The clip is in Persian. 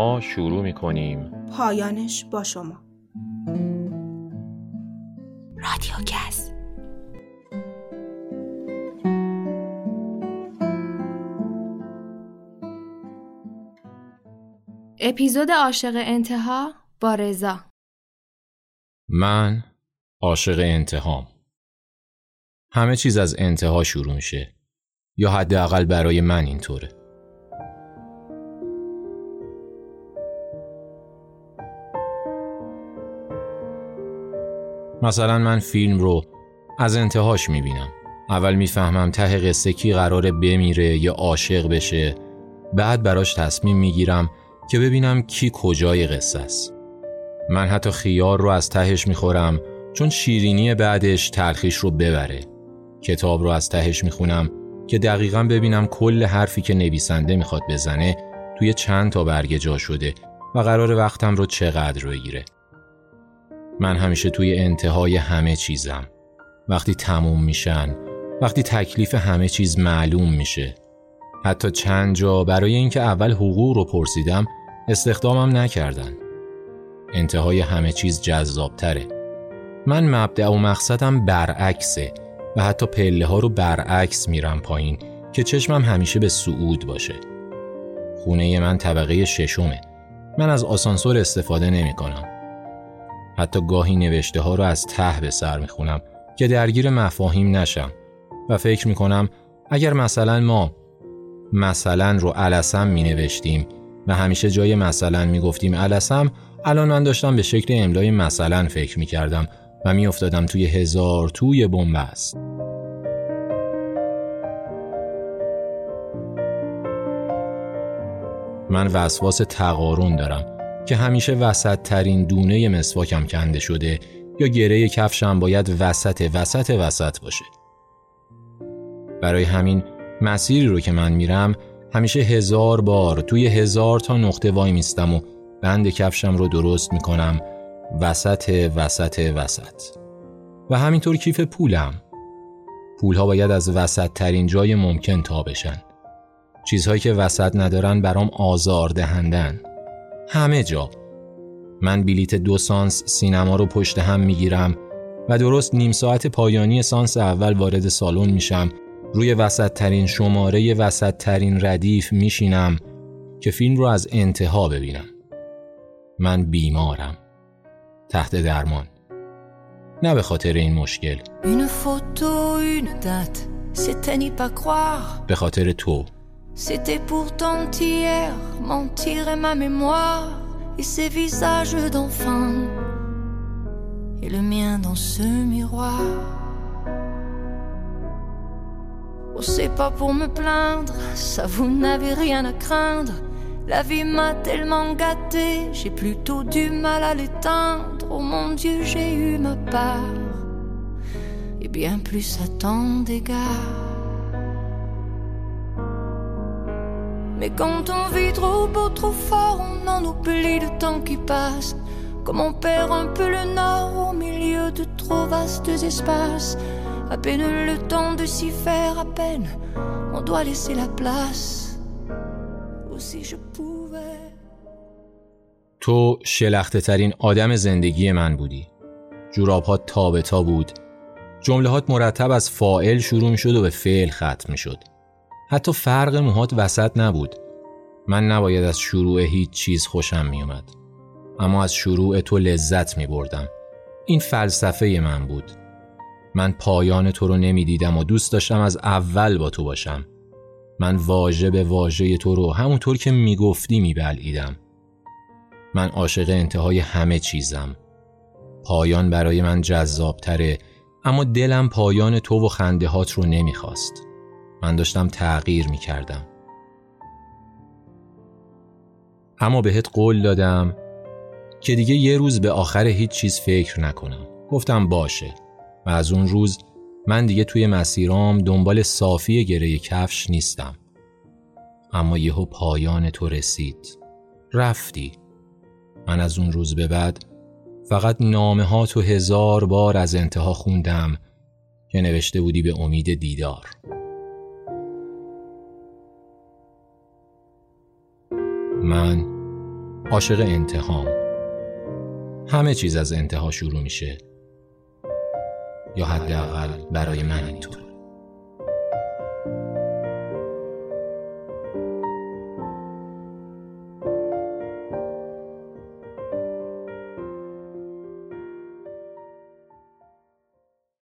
ما شروع می کنیم پایانش با شما. رادیو گز اپیزود عاشق انتها با رضا. من عاشق انتهام. همه چیز از انتها شروع میشه. یا حداقل برای من اینطوره. مثلا من فیلم رو از انتهاش می‌بینم. اول می‌فهمم ته قصه کی قراره بمیره یا عاشق بشه. بعد براش تصمیم می‌گیرم که ببینم کی کجای قصه است. من حتی خیار رو از تهش می‌خورم چون شیرینی بعدش تلخیش رو ببره. کتاب رو از تهش می‌خونم که دقیقا ببینم کل حرفی که نویسنده می‌خواد بزنه توی چند تا برگه جا شده و قرار وقتم رو چقدر بگیره. من همیشه توی انتهای همه چیزم. وقتی تموم میشن وقتی تکلیف همه چیز معلوم میشه. حتی چند جا برای اینکه اول حقوق رو پرسیدم استخدامم نکردن. انتهای همه چیز جذابتره. من مبدع و مقصدم برعکسه و حتی پله ها رو برعکس میرم پایین که چشمم همیشه به سعود باشه. خونه من طبقه ششمه. من از آسانسور استفاده نمی کنم حتی گاهی نوشته ها رو از ته به سر می‌خونم که درگیر مفاهیم نشم و فکر می‌کنم اگر مثلا ما مثلا رو علسم می نوشتیم و همیشه جای مثلا می گفتیم علسم الان من داشتم به شکل املای مثلا فکر می کردم و می افتادم توی هزار توی بنبست. من وسواس تقارن دارم که همیشه وسط ترین دونه مسواکم کنده شده یا گره کفشم باید وسط وسط وسط باشه. برای همین مسیری رو که من میرم همیشه هزار بار توی هزار تا نقطه وای میستم و بند کفشم رو درست می‌کنم. وسط وسط وسط. و همینطور کیف پولم. پولها باید از وسط ترین جای ممکن تا بشن. چیزهایی که وسط ندارن برام آزار دهندن همه جا. من بلیت دو سانس سینما رو پشت هم می‌گیرم و درست نیم ساعت پایانی سانس اول وارد سالن میشم. روی وسط ترین شماره وسط ترین ردیف میشینم که فیلم رو از انتها ببینم. من بیمارم. تحت درمان. نه به خاطر این مشکل. به خاطر تو. C'était pourtant hier, mentir et ma mémoire, et ces visages d'enfants, et le mien dans ce miroir. Oh, c'est pas pour me plaindre, ça vous n'avez rien à craindre. La vie m'a tellement gâté, j'ai plutôt du mal à l'éteindre. Oh mon Dieu, j'ai eu ma part, et bien plus à tant d'égards. Mais quand on vit trop beau, trop fort, on en oublie le temps qui passe. Comme on perd un peu le nord au milieu de trop vastes espaces. À peine le temps de s'y faire, à peine on doit laisser la place. Ou si je pouvais. تو شلخته ترین آدم زندگی من بودی جورابهات تا به تا بود جملهات مرتب از فائل شروع می شد و به فعل ختم می شد حتی فرق موهات وسط نبود. من نباید از شروع هیچ چیز خوشم می اومد. اما از شروع تو لذت می بردم این فلسفه من بود. من پایان تو رو نمی دیدم و دوست داشتم از اول با تو باشم. من واژه به واژه تو رو همونطور که می‌گفتی میبلعیدم. من عاشق انتهای همه چیزم. پایان برای من جذابتره اما دلم پایان تو و خندهات رو نمی‌خواست. من داشتم تغییر می‌کردم. اما بهت قول دادم که دیگه یه روز به آخر هیچ چیز فکر نکنم. گفتم باشه. و از اون روز من دیگه توی مسیرام دنبال صافی گره کفش نیستم. اما یهو پایان تو رسید. رفتی. من از اون روز به بعد فقط نامه ها تو هزار بار از انتها خوندم که نوشته بودی به امید دیدار. من عاشق انتهام. همه چیز از انتها شروع میشه یا حداقل برای من اینطور.